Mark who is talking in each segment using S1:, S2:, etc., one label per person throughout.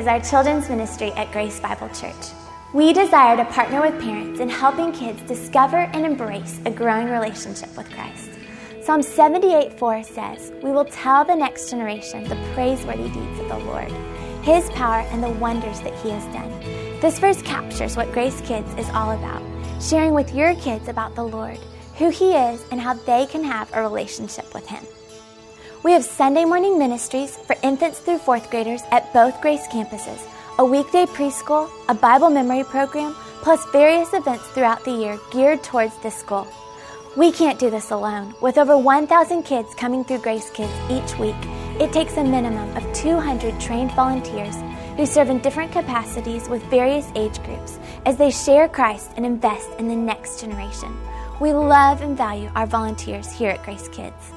S1: is our children's ministry at Grace Bible Church. We desire to partner with parents in helping kids discover and embrace a growing relationship with Christ. Psalm 78 4 says, We will tell the next generation the praiseworthy deeds of the Lord, His power, and the wonders that He has done. This verse captures what Grace Kids is all about sharing with your kids about the Lord, who He is, and how they can have a relationship with Him. We have Sunday morning ministries for infants through fourth graders at both Grace campuses, a weekday preschool, a Bible memory program, plus various events throughout the year geared towards this goal. We can't do this alone. With over 1,000 kids coming through Grace Kids each week, it takes a minimum of 200 trained volunteers who serve in different capacities with various age groups as they share Christ and invest in the next generation. We love and value our volunteers here at Grace Kids.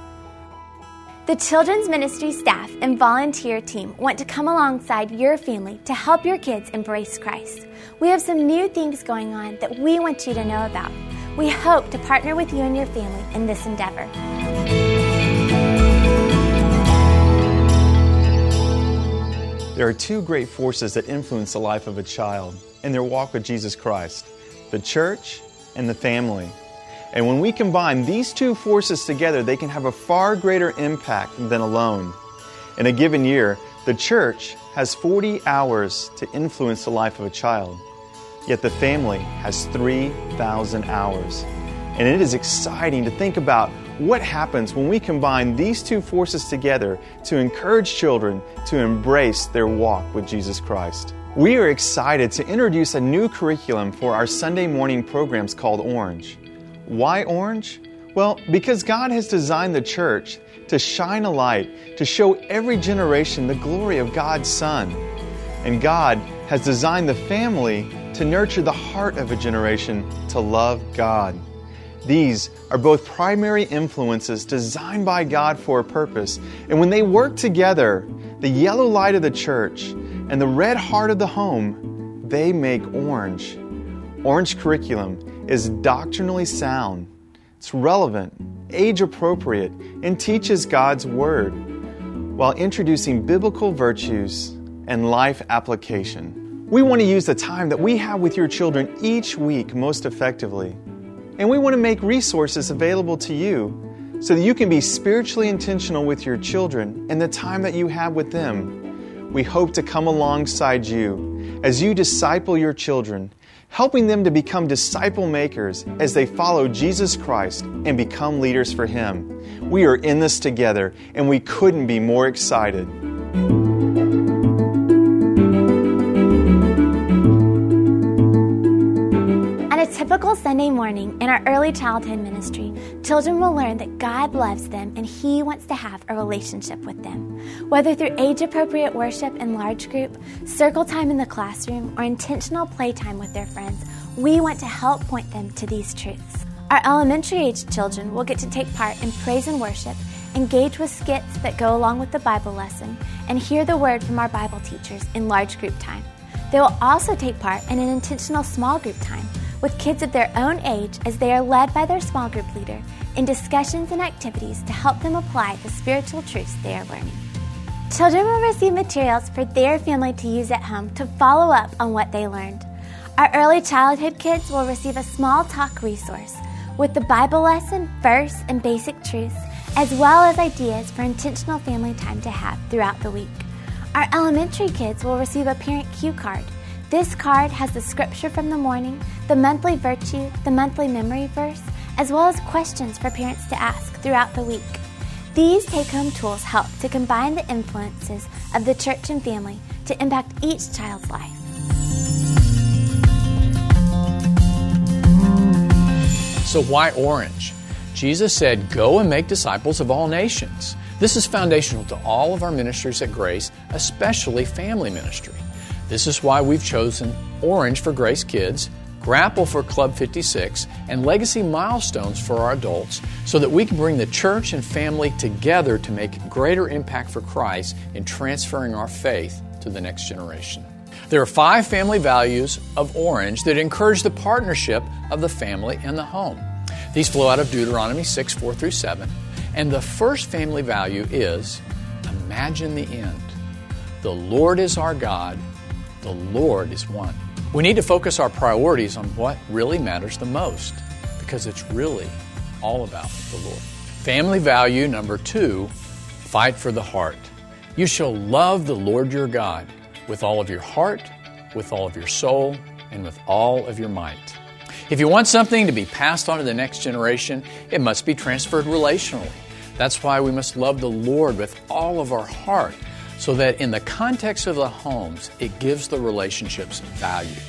S1: The children's ministry staff and volunteer team want to come alongside your family to help your kids embrace Christ. We have some new things going on that we want you to know about. We hope to partner with you and your family in this endeavor.
S2: There are two great forces that influence the life of a child in their walk with Jesus Christ the church and the family. And when we combine these two forces together, they can have a far greater impact than alone. In a given year, the church has 40 hours to influence the life of a child, yet the family has 3,000 hours. And it is exciting to think about what happens when we combine these two forces together to encourage children to embrace their walk with Jesus Christ. We are excited to introduce a new curriculum for our Sunday morning programs called Orange. Why orange? Well, because God has designed the church to shine a light to show every generation the glory of God's Son. And God has designed the family to nurture the heart of a generation to love God. These are both primary influences designed by God for a purpose. And when they work together, the yellow light of the church and the red heart of the home, they make orange. Orange curriculum is doctrinally sound, it's relevant, age appropriate, and teaches God's Word while introducing biblical virtues and life application. We want to use the time that we have with your children each week most effectively. And we want to make resources available to you so that you can be spiritually intentional with your children and the time that you have with them. We hope to come alongside you as you disciple your children helping them to become disciple makers as they follow Jesus Christ and become leaders for Him. We are in this together, and we couldn't be more excited.
S1: Typical Sunday morning in our early childhood ministry, children will learn that God loves them and He wants to have a relationship with them. Whether through age appropriate worship in large group, circle time in the classroom, or intentional playtime with their friends, we want to help point them to these truths. Our elementary age children will get to take part in praise and worship, engage with skits that go along with the Bible lesson, and hear the word from our Bible teachers in large group time. They will also take part in an intentional small group time with kids of their own age as they are led by their small group leader in discussions and activities to help them apply the spiritual truths they are learning. Children will receive materials for their family to use at home to follow up on what they learned. Our early childhood kids will receive a small talk resource with the Bible lesson, verse, and basic truths, as well as ideas for intentional family time to have throughout the week. Our elementary kids will receive a parent cue card this card has the scripture from the morning, the monthly virtue, the monthly memory verse, as well as questions for parents to ask throughout the week. These take home tools help to combine the influences of the church and family to impact each child's life.
S3: So, why orange? Jesus said, Go and make disciples of all nations. This is foundational to all of our ministries at Grace, especially family ministry. This is why we've chosen Orange for Grace Kids, Grapple for Club 56, and Legacy Milestones for our adults so that we can bring the church and family together to make greater impact for Christ in transferring our faith to the next generation. There are five family values of Orange that encourage the partnership of the family and the home. These flow out of Deuteronomy 6 4 through 7. And the first family value is imagine the end. The Lord is our God The Lord is one. We need to focus our priorities on what really matters the most because it's really all about the Lord. Family value number two fight for the heart. You shall love the Lord your God with all of your heart, with all of your soul, and with all of your might. If you want something to be passed on to the next generation, it must be transferred relationally. That's why we must love the Lord with all of our heart, so that in the context of the homes, it gives the relationships value.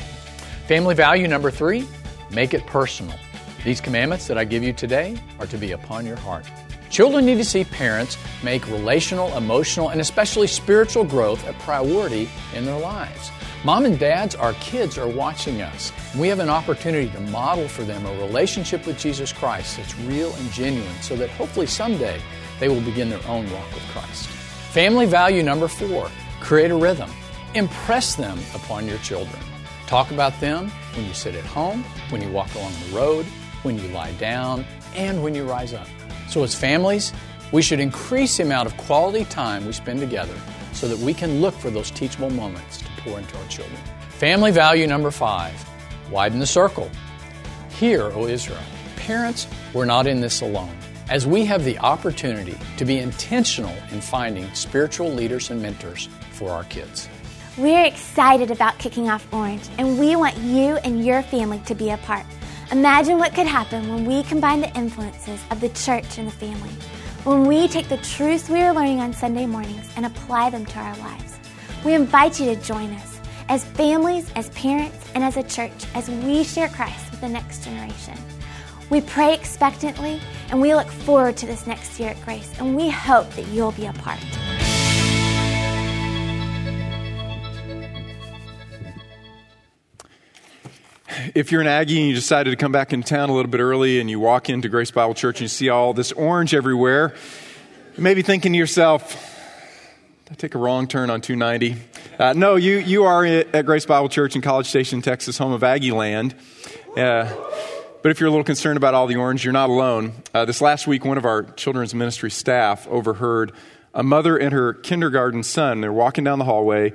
S3: Family value number three make it personal. These commandments that I give you today are to be upon your heart. Children need to see parents make relational, emotional, and especially spiritual growth a priority in their lives. Mom and dads, our kids are watching us. We have an opportunity to model for them a relationship with Jesus Christ that's real and genuine so that hopefully someday they will begin their own walk with Christ. Family value number four create a rhythm. Impress them upon your children. Talk about them when you sit at home, when you walk along the road, when you lie down, and when you rise up. So, as families, we should increase the amount of quality time we spend together so that we can look for those teachable moments to pour into our children. Family value number five widen the circle. Hear, O Israel, parents, we're not in this alone. As we have the opportunity to be intentional in finding spiritual leaders and mentors for our kids.
S1: We're excited about kicking off Orange, and we want you and your family to be a part. Imagine what could happen when we combine the influences of the church and the family. When we take the truths we are learning on Sunday mornings and apply them to our lives. We invite you to join us as families, as parents, and as a church as we share Christ with the next generation. We pray expectantly and we look forward to this next year at Grace, and we hope that you'll be a part.
S4: if you're an Aggie and you decided to come back into town a little bit early and you walk into Grace Bible Church and you see all this orange everywhere, you may be thinking to yourself, I take a wrong turn on 290? Uh, no, you, you are at Grace Bible Church in College Station, Texas, home of Aggie Land. Uh, but if you're a little concerned about all the orange, you're not alone. Uh, this last week, one of our children's ministry staff overheard a mother and her kindergarten son. They're walking down the hallway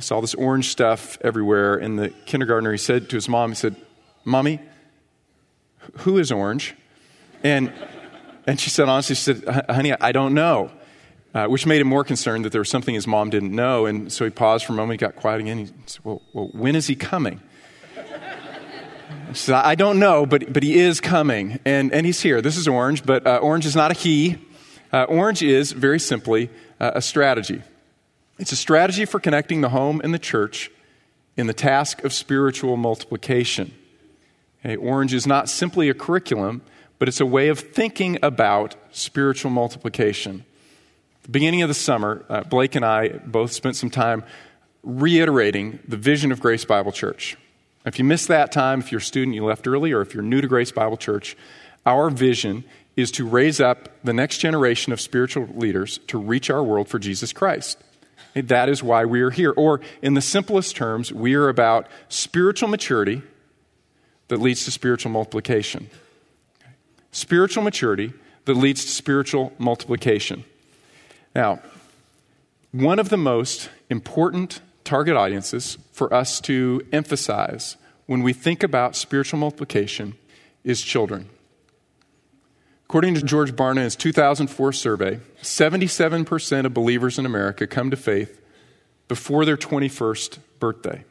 S4: he saw this orange stuff everywhere. And the kindergartner, he said to his mom, he said, Mommy, who is orange? And, and she said, honestly, she said, honey, I don't know. Uh, which made him more concerned that there was something his mom didn't know. And so he paused for a moment, he got quiet again. He said, Well, well when is he coming? Said, I don't know, but, but he is coming. And, and he's here. This is orange, but uh, orange is not a he. Uh, orange is, very simply, uh, a strategy. It's a strategy for connecting the home and the church in the task of spiritual multiplication. Okay, Orange is not simply a curriculum, but it's a way of thinking about spiritual multiplication. At the beginning of the summer, uh, Blake and I both spent some time reiterating the vision of Grace Bible Church. If you missed that time, if you're a student, you left early, or if you're new to Grace Bible Church, our vision is to raise up the next generation of spiritual leaders to reach our world for Jesus Christ. That is why we are here. Or, in the simplest terms, we are about spiritual maturity that leads to spiritual multiplication. Spiritual maturity that leads to spiritual multiplication. Now, one of the most important target audiences for us to emphasize when we think about spiritual multiplication is children. According to George Barna his 2004 survey, 77% of believers in America come to faith before their 21st birthday.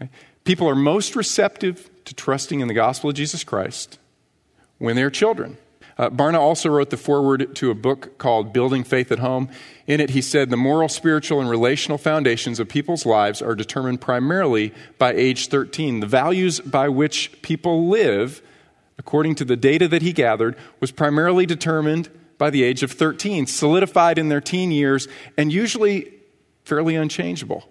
S4: Okay? People are most receptive to trusting in the gospel of Jesus Christ when they're children. Uh, Barna also wrote the foreword to a book called Building Faith at Home. In it, he said the moral, spiritual, and relational foundations of people's lives are determined primarily by age 13. The values by which people live according to the data that he gathered, was primarily determined by the age of 13, solidified in their teen years, and usually fairly unchangeable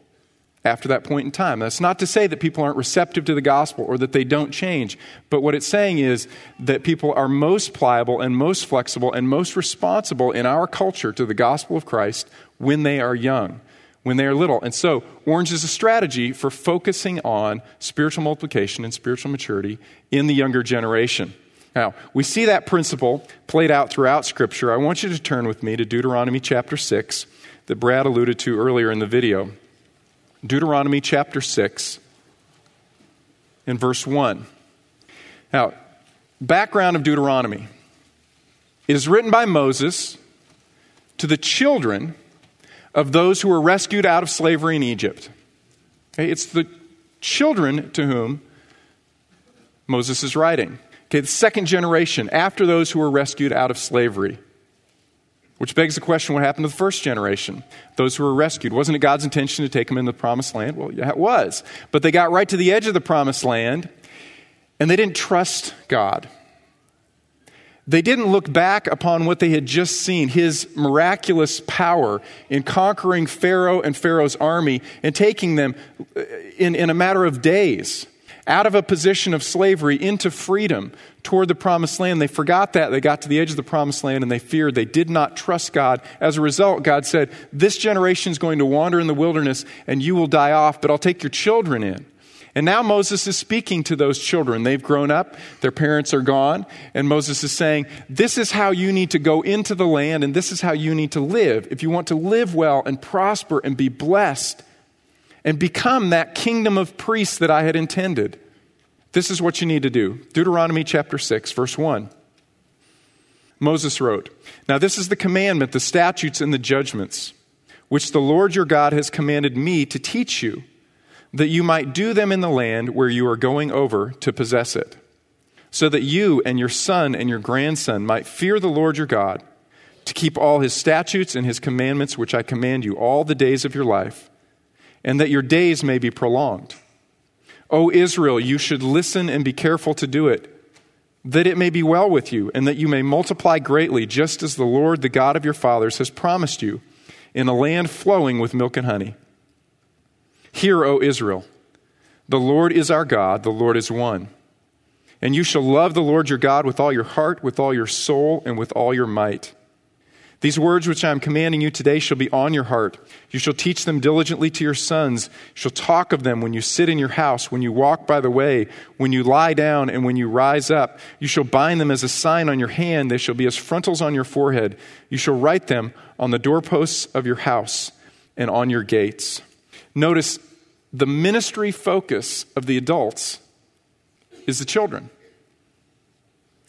S4: after that point in time. That's not to say that people aren't receptive to the gospel or that they don't change, but what it's saying is that people are most pliable and most flexible and most responsible in our culture to the gospel of Christ when they are young when they are little. And so, Orange is a strategy for focusing on spiritual multiplication and spiritual maturity in the younger generation. Now, we see that principle played out throughout Scripture. I want you to turn with me to Deuteronomy chapter 6 that Brad alluded to earlier in the video. Deuteronomy chapter 6 and verse 1. Now, background of Deuteronomy. It is written by Moses to the children of those who were rescued out of slavery in Egypt. Okay, it's the children to whom Moses is writing. Okay, the second generation after those who were rescued out of slavery. Which begs the question what happened to the first generation, those who were rescued? Wasn't it God's intention to take them into the promised land? Well, yeah, it was. But they got right to the edge of the promised land and they didn't trust God. They didn't look back upon what they had just seen, his miraculous power in conquering Pharaoh and Pharaoh's army and taking them uh, in, in a matter of days out of a position of slavery into freedom toward the promised land. They forgot that. They got to the edge of the promised land and they feared. They did not trust God. As a result, God said, This generation is going to wander in the wilderness and you will die off, but I'll take your children in. And now Moses is speaking to those children. They've grown up, their parents are gone, and Moses is saying, This is how you need to go into the land, and this is how you need to live. If you want to live well and prosper and be blessed, and become that kingdom of priests that I had intended. This is what you need to do. Deuteronomy chapter 6, verse 1. Moses wrote, Now this is the commandment, the statutes, and the judgments, which the Lord your God has commanded me to teach you, that you might do them in the land where you are going over to possess it, so that you and your son and your grandson might fear the Lord your God, to keep all his statutes and his commandments, which I command you all the days of your life and that your days may be prolonged. O Israel, you should listen and be careful to do it, that it may be well with you, and that you may multiply greatly, just as the Lord, the God of your fathers, has promised you, in a land flowing with milk and honey. Hear, O Israel, the Lord is our God, the Lord is one. And you shall love the Lord your God with all your heart, with all your soul, and with all your might. These words which I am commanding you today shall be on your heart. You shall teach them diligently to your sons. You shall talk of them when you sit in your house, when you walk by the way, when you lie down, and when you rise up. You shall bind them as a sign on your hand. They shall be as frontals on your forehead. You shall write them on the doorposts of your house and on your gates. Notice the ministry focus of the adults is the children.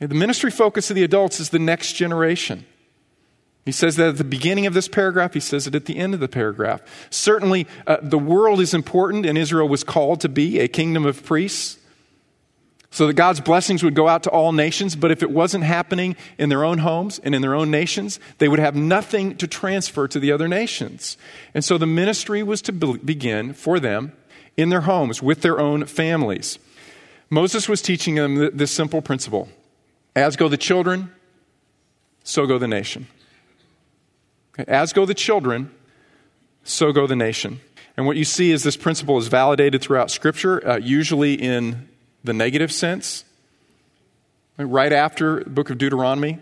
S4: The ministry focus of the adults is the next generation. He says that at the beginning of this paragraph, he says it at the end of the paragraph. Certainly, uh, the world is important, and Israel was called to be a kingdom of priests so that God's blessings would go out to all nations. But if it wasn't happening in their own homes and in their own nations, they would have nothing to transfer to the other nations. And so the ministry was to be- begin for them in their homes with their own families. Moses was teaching them th- this simple principle as go the children, so go the nation. As go the children, so go the nation. And what you see is this principle is validated throughout Scripture, uh, usually in the negative sense. Right after the book of Deuteronomy,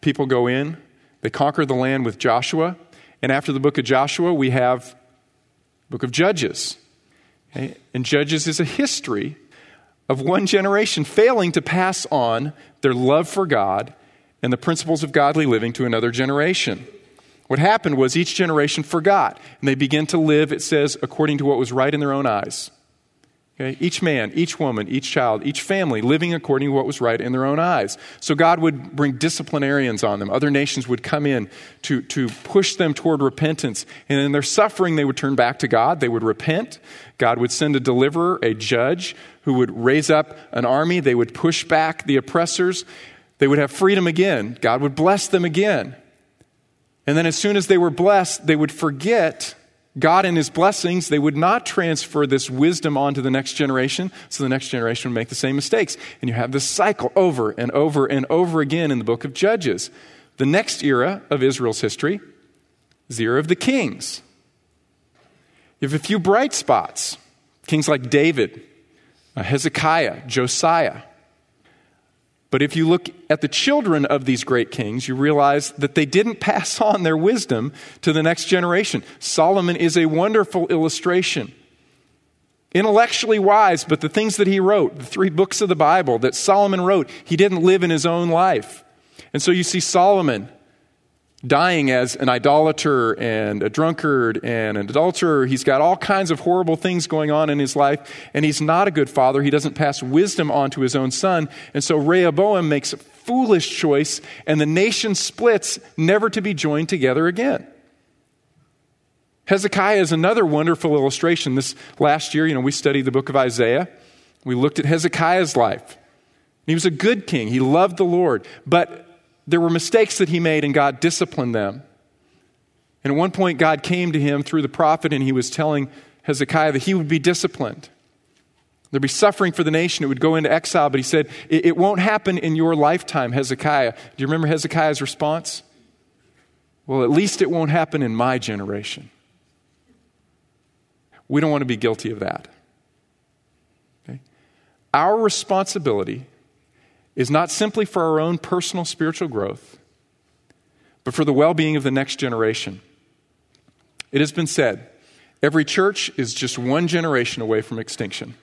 S4: people go in, they conquer the land with Joshua. And after the book of Joshua, we have book of Judges. Okay? And Judges is a history of one generation failing to pass on their love for God and the principles of godly living to another generation. What happened was each generation forgot, and they began to live, it says, according to what was right in their own eyes. Okay? Each man, each woman, each child, each family living according to what was right in their own eyes. So God would bring disciplinarians on them. Other nations would come in to, to push them toward repentance. And in their suffering, they would turn back to God. They would repent. God would send a deliverer, a judge, who would raise up an army. They would push back the oppressors. They would have freedom again. God would bless them again. And then, as soon as they were blessed, they would forget God and His blessings. They would not transfer this wisdom on to the next generation, so the next generation would make the same mistakes. And you have this cycle over and over and over again in the book of Judges. The next era of Israel's history is the era of the kings. You have a few bright spots kings like David, uh, Hezekiah, Josiah. But if you look at the children of these great kings, you realize that they didn't pass on their wisdom to the next generation. Solomon is a wonderful illustration. Intellectually wise, but the things that he wrote, the three books of the Bible that Solomon wrote, he didn't live in his own life. And so you see Solomon dying as an idolater and a drunkard and an adulterer. He's got all kinds of horrible things going on in his life, and he's not a good father. He doesn't pass wisdom on to his own son. And so Rehoboam makes a foolish choice, and the nation splits, never to be joined together again. Hezekiah is another wonderful illustration. This last year, you know, we studied the book of Isaiah. We looked at Hezekiah's life. He was a good king. He loved the Lord. But there were mistakes that he made, and God disciplined them. And at one point, God came to him through the prophet, and he was telling Hezekiah that he would be disciplined. There'd be suffering for the nation. It would go into exile. But he said, It, it won't happen in your lifetime, Hezekiah. Do you remember Hezekiah's response? Well, at least it won't happen in my generation. We don't want to be guilty of that. Okay? Our responsibility is not simply for our own personal spiritual growth, but for the well being of the next generation. It has been said every church is just one generation away from extinction.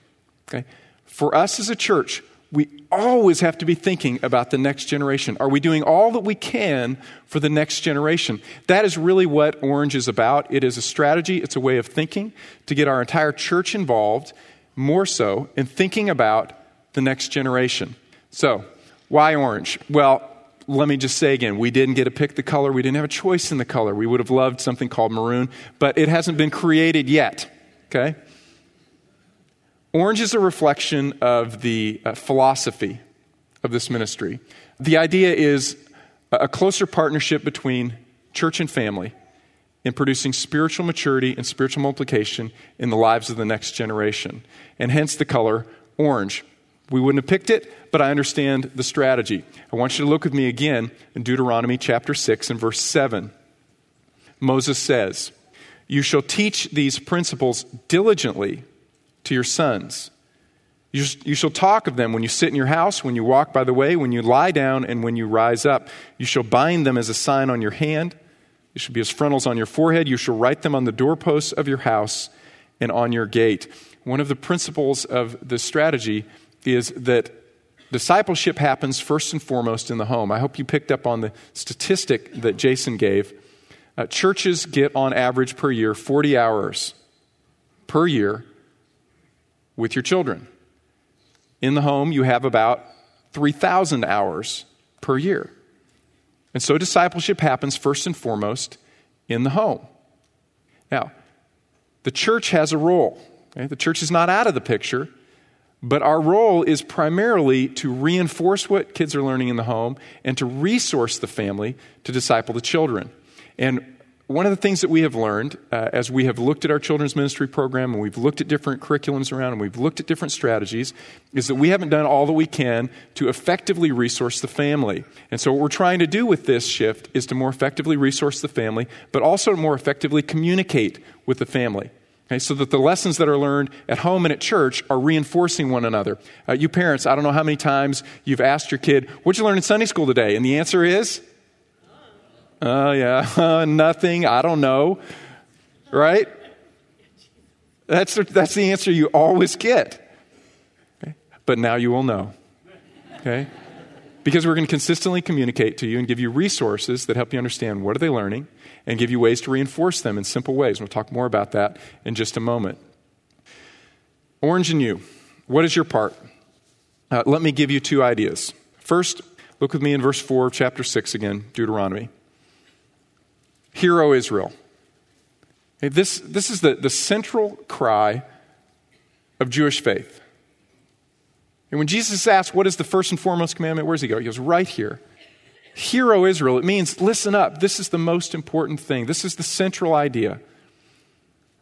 S4: Okay? For us as a church, we always have to be thinking about the next generation. Are we doing all that we can for the next generation? That is really what Orange is about. It is a strategy, it's a way of thinking to get our entire church involved more so in thinking about the next generation. So, why orange? Well, let me just say again, we didn't get to pick the color. We didn't have a choice in the color. We would have loved something called maroon, but it hasn't been created yet. Okay? Orange is a reflection of the uh, philosophy of this ministry. The idea is a closer partnership between church and family in producing spiritual maturity and spiritual multiplication in the lives of the next generation. And hence the color orange. We wouldn't have picked it, but I understand the strategy. I want you to look with me again in Deuteronomy chapter 6 and verse 7. Moses says, You shall teach these principles diligently to your sons. You, you shall talk of them when you sit in your house, when you walk by the way, when you lie down, and when you rise up. You shall bind them as a sign on your hand. They shall be as frontals on your forehead. You shall write them on the doorposts of your house and on your gate. One of the principles of this strategy is that discipleship happens first and foremost in the home. I hope you picked up on the statistic that Jason gave. Uh, churches get on average per year 40 hours per year with your children. In the home, you have about 3,000 hours per year. And so discipleship happens first and foremost in the home. Now, the church has a role. Okay? The church is not out of the picture. But our role is primarily to reinforce what kids are learning in the home and to resource the family to disciple the children. And one of the things that we have learned uh, as we have looked at our children's ministry program and we've looked at different curriculums around and we've looked at different strategies is that we haven't done all that we can to effectively resource the family. And so, what we're trying to do with this shift is to more effectively resource the family, but also more effectively communicate with the family. Okay, so that the lessons that are learned at home and at church are reinforcing one another. Uh, you parents, I don't know how many times you've asked your kid, What'd you learn in Sunday school today? And the answer is, Oh, uh, yeah, nothing, I don't know. Right? That's, that's the answer you always get. Okay? But now you will know. Okay? Because we're going to consistently communicate to you and give you resources that help you understand what are they learning and give you ways to reinforce them in simple ways. We'll talk more about that in just a moment. Orange and you, what is your part? Uh, let me give you two ideas. First, look with me in verse 4 of chapter 6 again, Deuteronomy. Hear, O Israel. This, this is the, the central cry of Jewish faith. And when Jesus asks, What is the first and foremost commandment? Where does he go? He goes, Right here. Hear, O Israel, it means listen up. This is the most important thing. This is the central idea.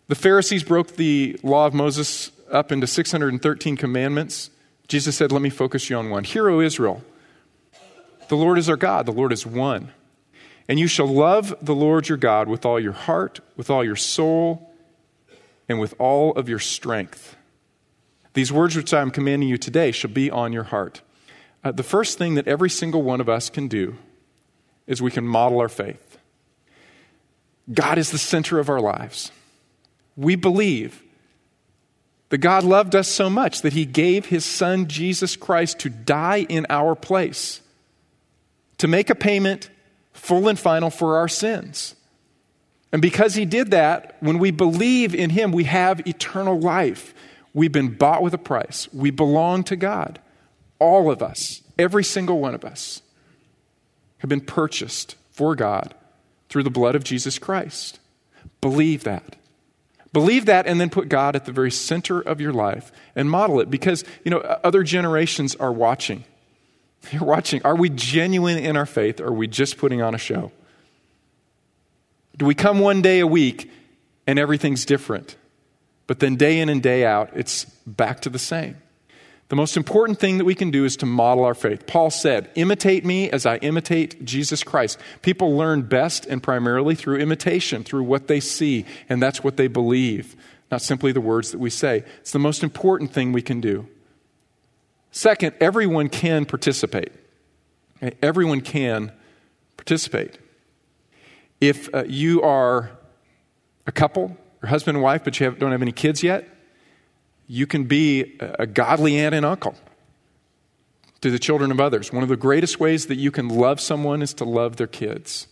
S4: The Pharisees broke the law of Moses up into 613 commandments. Jesus said, Let me focus you on one. Hear, O Israel, the Lord is our God, the Lord is one. And you shall love the Lord your God with all your heart, with all your soul, and with all of your strength. These words which I am commanding you today shall be on your heart. Uh, the first thing that every single one of us can do is we can model our faith. God is the center of our lives. We believe that God loved us so much that he gave his son Jesus Christ to die in our place, to make a payment full and final for our sins. And because he did that, when we believe in him, we have eternal life. We've been bought with a price. We belong to God. All of us, every single one of us, have been purchased for God through the blood of Jesus Christ. Believe that. Believe that and then put God at the very center of your life and model it because, you know, other generations are watching. You're watching. Are we genuine in our faith or are we just putting on a show? Do we come one day a week and everything's different? But then day in and day out, it's back to the same. The most important thing that we can do is to model our faith. Paul said, Imitate me as I imitate Jesus Christ. People learn best and primarily through imitation, through what they see, and that's what they believe, not simply the words that we say. It's the most important thing we can do. Second, everyone can participate. Everyone can participate. If uh, you are a couple, or husband and wife, but you have, don't have any kids yet, you can be a godly aunt and uncle to the children of others. One of the greatest ways that you can love someone is to love their kids.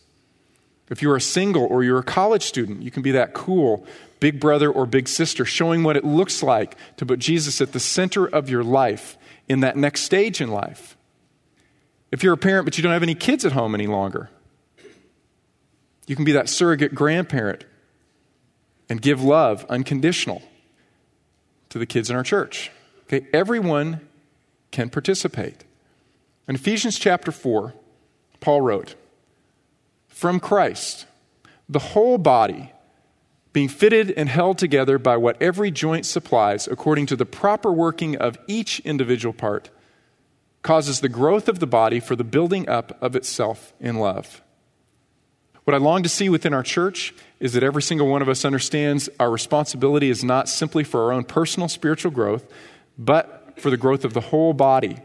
S4: If you're a single or you're a college student, you can be that cool big brother or big sister, showing what it looks like to put Jesus at the center of your life in that next stage in life. If you're a parent but you don't have any kids at home any longer, you can be that surrogate grandparent and give love unconditional to the kids in our church. Okay, everyone can participate. In Ephesians chapter 4, Paul wrote, From Christ, the whole body, being fitted and held together by what every joint supplies, according to the proper working of each individual part, causes the growth of the body for the building up of itself in love. What I long to see within our church is that every single one of us understands our responsibility is not simply for our own personal spiritual growth, but for the growth of the whole body.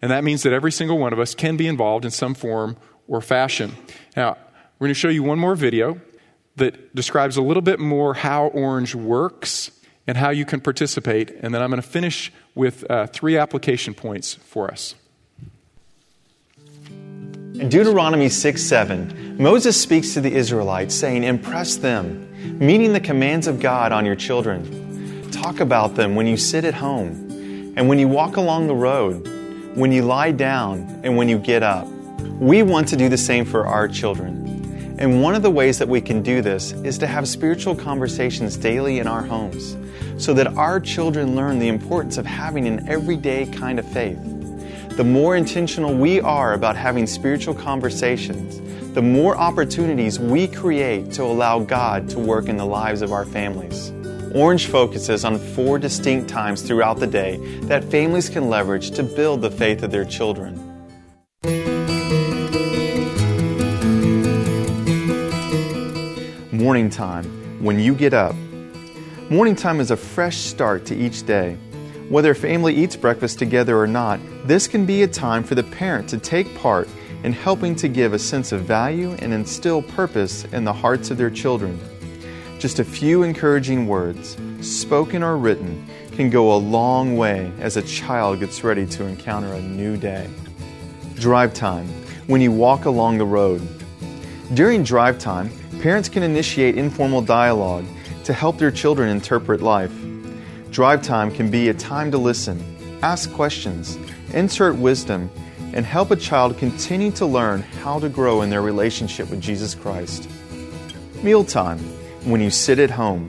S4: And that means that every single one of us can be involved in some form or fashion. Now, we're going to show you one more video that describes a little bit more how Orange works and how you can participate. And then I'm going to finish with uh, three application points for us.
S2: In Deuteronomy 6 7, Moses speaks to the Israelites, saying, Impress them, meaning the commands of God on your children. Talk about them when you sit at home, and when you walk along the road, when you lie down, and when you get up. We want to do the same for our children. And one of the ways that we can do this is to have spiritual conversations daily in our homes so that our children learn the importance of having an everyday kind of faith the more intentional we are about having spiritual conversations, the more opportunities we create to allow God to work in the lives of our families. Orange focuses on four distinct times throughout the day that families can leverage to build the faith of their children. Morning time, when you get up. Morning time is a fresh start to each day. Whether family eats breakfast together or not, this can be a time for the parent to take part in helping to give a sense of value and instill purpose in the hearts of their children. Just a few encouraging words, spoken or written, can go a long way as a child gets ready to encounter a new day. Drive time, when you walk along the road. During drive time, parents can initiate informal dialogue to help their children interpret life. Drive time can be a time to listen, ask questions, insert wisdom, and help a child continue to learn how to grow in their relationship with Jesus Christ. Mealtime, when you sit at home.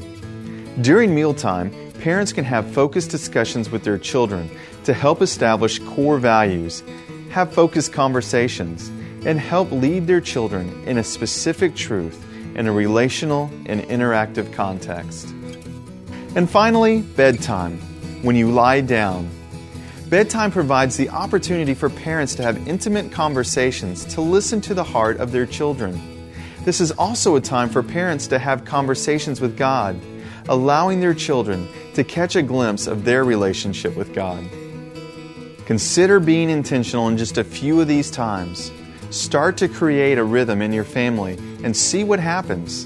S2: During mealtime, parents can have focused discussions with their children to help establish core values, have focused conversations, and help lead their children in a specific truth in a relational and interactive context. And finally, bedtime, when you lie down. Bedtime provides the opportunity for parents to have intimate conversations to listen to the heart of their children. This is also a time for parents to have conversations with God, allowing their children to catch a glimpse of their relationship with God. Consider being intentional in just a few of these times. Start to create a rhythm in your family and see what happens.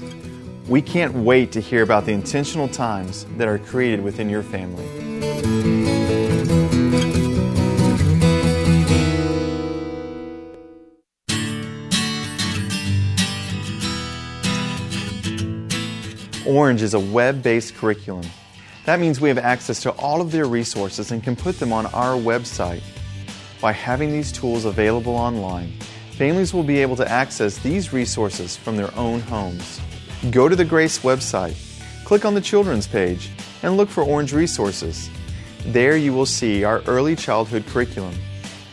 S2: We can't wait to hear about the intentional times that are created within your family. Orange is a web based curriculum. That means we have access to all of their resources and can put them on our website. By having these tools available online, families will be able to access these resources from their own homes. Go to the Grace website, click on the Children's page, and look for Orange Resources. There you will see our early childhood curriculum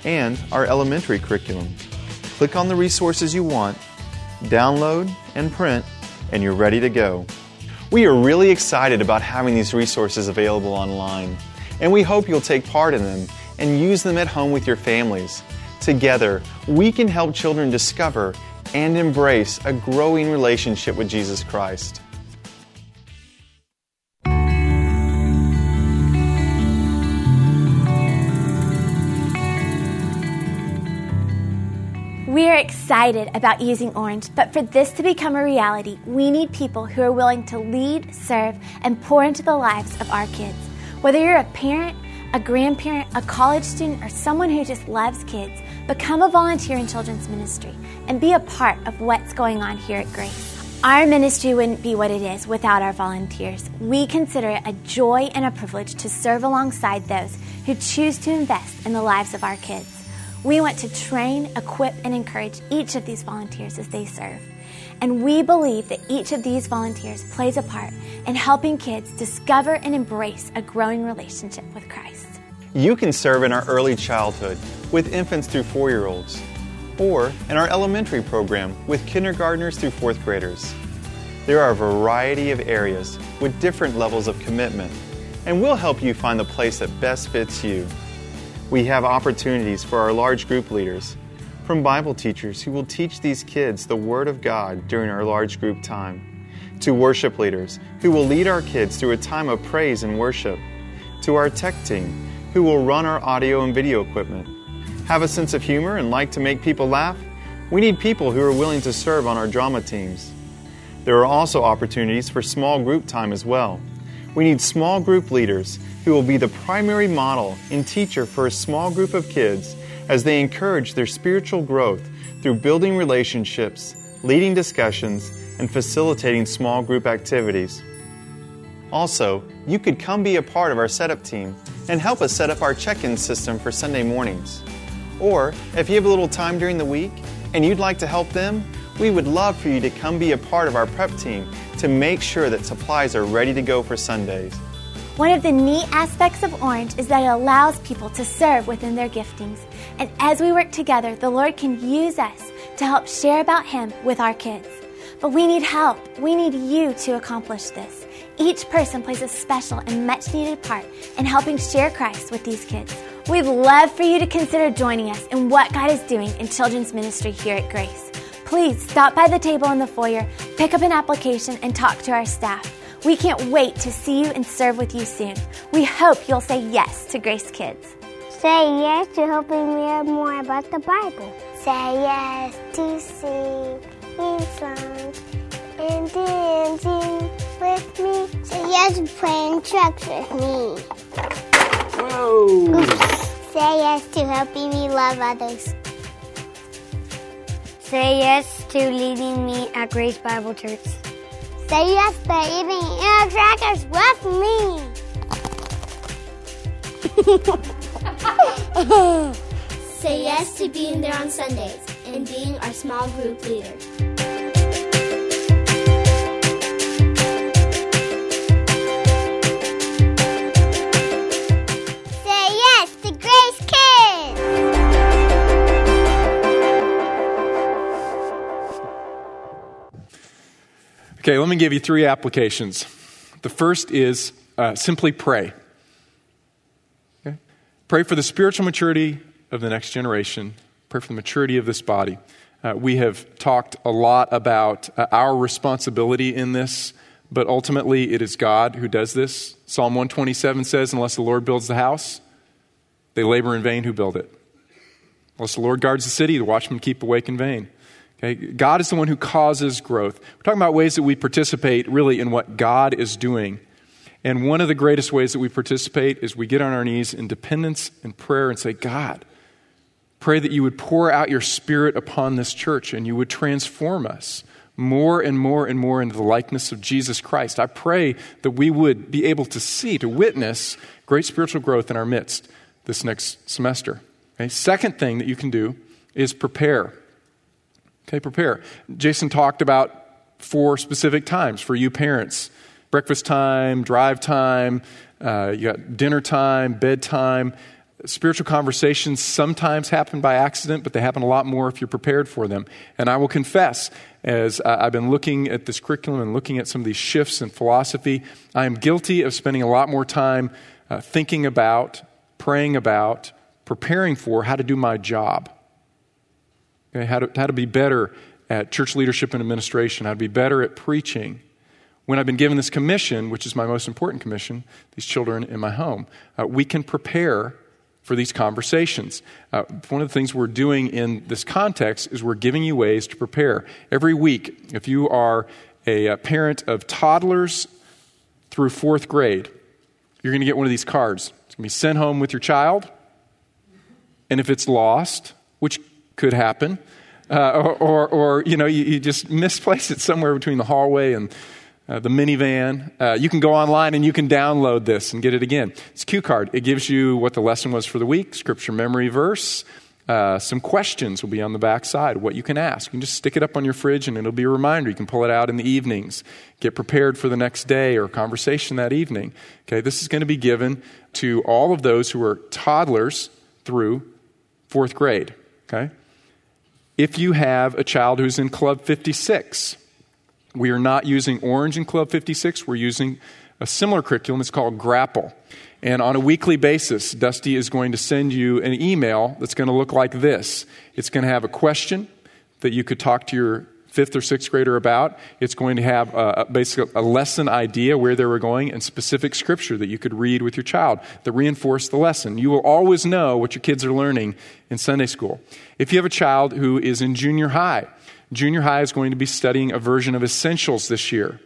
S2: and our elementary curriculum. Click on the resources you want, download and print, and you're ready to go. We are really excited about having these resources available online, and we hope you'll take part in them and use them at home with your families. Together, we can help children discover and embrace a growing relationship with Jesus Christ.
S1: We are excited about using Orange, but for this to become a reality, we need people who are willing to lead, serve, and pour into the lives of our kids. Whether you're a parent, a grandparent, a college student, or someone who just loves kids, become a volunteer in children's ministry and be a part of what's going on here at Grace. Our ministry wouldn't be what it is without our volunteers. We consider it a joy and a privilege to serve alongside those who choose to invest in the lives of our kids. We want to train, equip, and encourage each of these volunteers as they serve. And we believe that each of these volunteers plays a part in helping kids discover and embrace a growing relationship with Christ.
S2: You can serve in our early childhood with infants through four year olds, or in our elementary program with kindergartners through fourth graders. There are a variety of areas with different levels of commitment, and we'll help you find the place that best fits you. We have opportunities for our large group leaders, from Bible teachers who will teach these kids the Word of God during our large group time, to worship leaders who will lead our kids through a time of praise and worship, to our tech team who will run our audio and video equipment. Have a sense of humor and like to make people laugh? We need people who are willing to serve on our drama teams. There are also opportunities for small group time as well. We need small group leaders who will be the primary model and teacher for a small group of kids as they encourage their spiritual growth through building relationships, leading discussions, and facilitating small group activities. Also, you could come be a part of our setup team and help us set up our check in system for Sunday mornings. Or, if you have a little time during the week and you'd like to help them, we would love for you to come be a part of our prep team to make sure that supplies are ready to go for Sundays.
S1: One of the neat aspects of Orange is that it allows people to serve within their giftings. And as we work together, the Lord can use us to help share about Him with our kids. But we need help. We need you to accomplish this. Each person plays a special and much needed part in helping share Christ with these kids. We'd love for you to consider joining us in what God is doing in children's ministry here at Grace. Please stop by the table in the foyer, pick up an application, and talk to our staff. We can't wait to see you and serve with you soon. We hope you'll say yes to Grace Kids.
S5: Say yes to helping me learn more about the Bible. Say yes to singing songs and dancing with me. Say yes to playing trucks with me.
S4: Whoa!
S5: Oops. Say yes to helping me love others. Say yes to leading me at Grace Bible Church. Say yes to eating air crackers with me.
S6: Say yes to being there on Sundays and being our small group leader.
S4: Okay, let me give you three applications. The first is uh, simply pray. Okay? Pray for the spiritual maturity of the next generation, pray for the maturity of this body. Uh, we have talked a lot about uh, our responsibility in this, but ultimately it is God who does this. Psalm 127 says, Unless the Lord builds the house, they labor in vain who build it. Unless the Lord guards the city, the watchmen keep awake in vain. Okay? God is the one who causes growth. We're talking about ways that we participate really in what God is doing. And one of the greatest ways that we participate is we get on our knees in dependence and prayer and say, God, pray that you would pour out your spirit upon this church and you would transform us more and more and more into the likeness of Jesus Christ. I pray that we would be able to see, to witness great spiritual growth in our midst this next semester. Okay? Second thing that you can do is prepare. Okay, prepare. Jason talked about four specific times for you parents breakfast time, drive time, uh, you got dinner time, bedtime. Spiritual conversations sometimes happen by accident, but they happen a lot more if you're prepared for them. And I will confess, as I've been looking at this curriculum and looking at some of these shifts in philosophy, I am guilty of spending a lot more time uh, thinking about, praying about, preparing for how to do my job. Okay, how, to, how to be better at church leadership and administration, how to be better at preaching. When I've been given this commission, which is my most important commission, these children in my home, uh, we can prepare for these conversations. Uh, one of the things we're doing in this context is we're giving you ways to prepare. Every week, if you are a, a parent of toddlers through fourth grade, you're going to get one of these cards. It's going to be sent home with your child. And if it's lost, which could happen, uh, or, or, or, you know, you, you, just misplace it somewhere between the hallway and uh, the minivan. Uh, you can go online and you can download this and get it again. It's Q card. It gives you what the lesson was for the week, scripture memory verse. Uh, some questions will be on the back side, what you can ask. You can just stick it up on your fridge and it'll be a reminder. You can pull it out in the evenings, get prepared for the next day or conversation that evening. Okay, this is going to be given to all of those who are toddlers through fourth grade. Okay? If you have a child who's in Club 56, we are not using Orange in Club 56, we're using a similar curriculum. It's called Grapple. And on a weekly basis, Dusty is going to send you an email that's going to look like this. It's going to have a question that you could talk to your fifth or sixth grader about. It's going to have a, basically a lesson idea where they were going and specific scripture that you could read with your child that reinforce the lesson. You will always know what your kids are learning in Sunday school. If you have a child who is in junior high, junior high is going to be studying a version of essentials this year.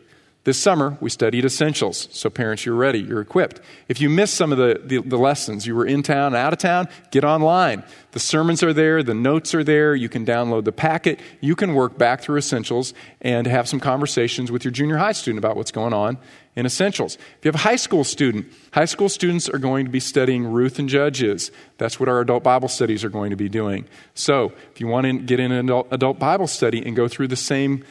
S4: This summer, we studied essentials. So, parents, you're ready, you're equipped. If you missed some of the, the, the, lessons, you were in town, out of town, get online. The sermons are there, the notes are there. You can download the packet. You can work back through essentials and have some conversations with your junior high student about what's going on in essentials. If you have a high school student, high school students are going to be studying Ruth and Judges. That's what our adult Bible studies are going to be doing. So, if you want to get in an adult, adult Bible study and go through the same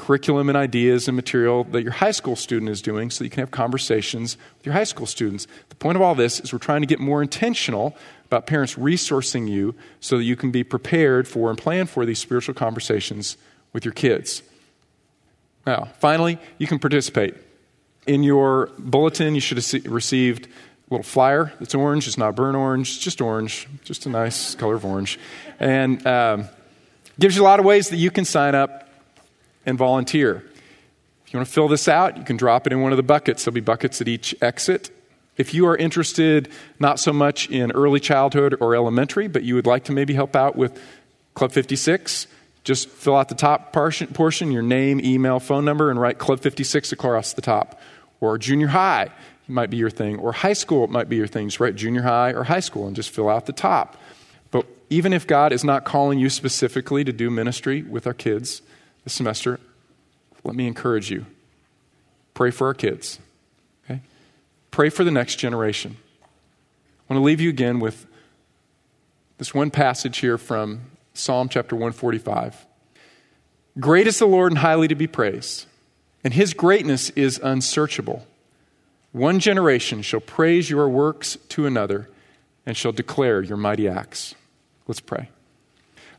S4: curriculum and ideas and material that your high school student is doing so you can have conversations with your high school students. The point of all this is we're trying to get more intentional about parents resourcing you so that you can be prepared for and plan for these spiritual conversations with your kids. Now, finally, you can participate. In your bulletin, you should have received a little flyer that's orange. It's not burnt orange, it's just orange, just a nice color of orange. And um, gives you a lot of ways that you can sign up and volunteer. If you want to fill this out, you can drop it in one of the buckets. There'll be buckets at each exit. If you are interested not so much in early childhood or elementary, but you would like to maybe help out with Club 56, just fill out the top portion, your name, email, phone number, and write Club 56 across the top. Or junior high might be your thing, or high school might be your thing. Just write junior high or high school and just fill out the top. But even if God is not calling you specifically to do ministry with our kids, this semester, let me encourage you. Pray for our kids. Okay? Pray for the next generation. I want to leave you again with this one passage here from Psalm chapter 145. Great is the Lord and highly to be praised, and his greatness is unsearchable. One generation shall praise your works to another and shall declare your mighty acts. Let's pray.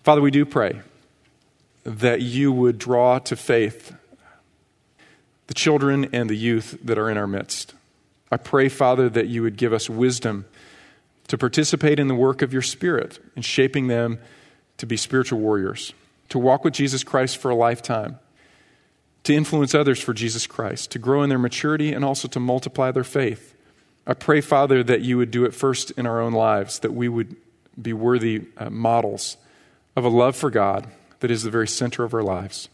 S4: Father, we do pray that you would draw to faith the children and the youth that are in our midst. I pray, Father, that you would give us wisdom to participate in the work of your Spirit in shaping them to be spiritual warriors, to walk with Jesus Christ for a lifetime, to influence others for Jesus Christ, to grow in their maturity, and also to multiply their faith. I pray, Father, that you would do it first in our own lives, that we would be worthy uh, models of a love for God that is the very center of our lives.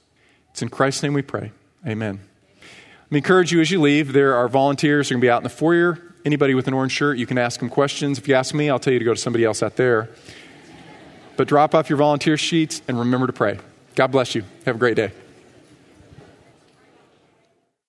S4: It's in Christ's name we pray. Amen. Let me encourage you as you leave. There are volunteers who are going to be out in the foyer. Anybody with an orange shirt, you can ask them questions. If you ask me, I'll tell you to go to somebody else out there. But drop off your volunteer sheets and remember to pray. God bless you. Have a great day.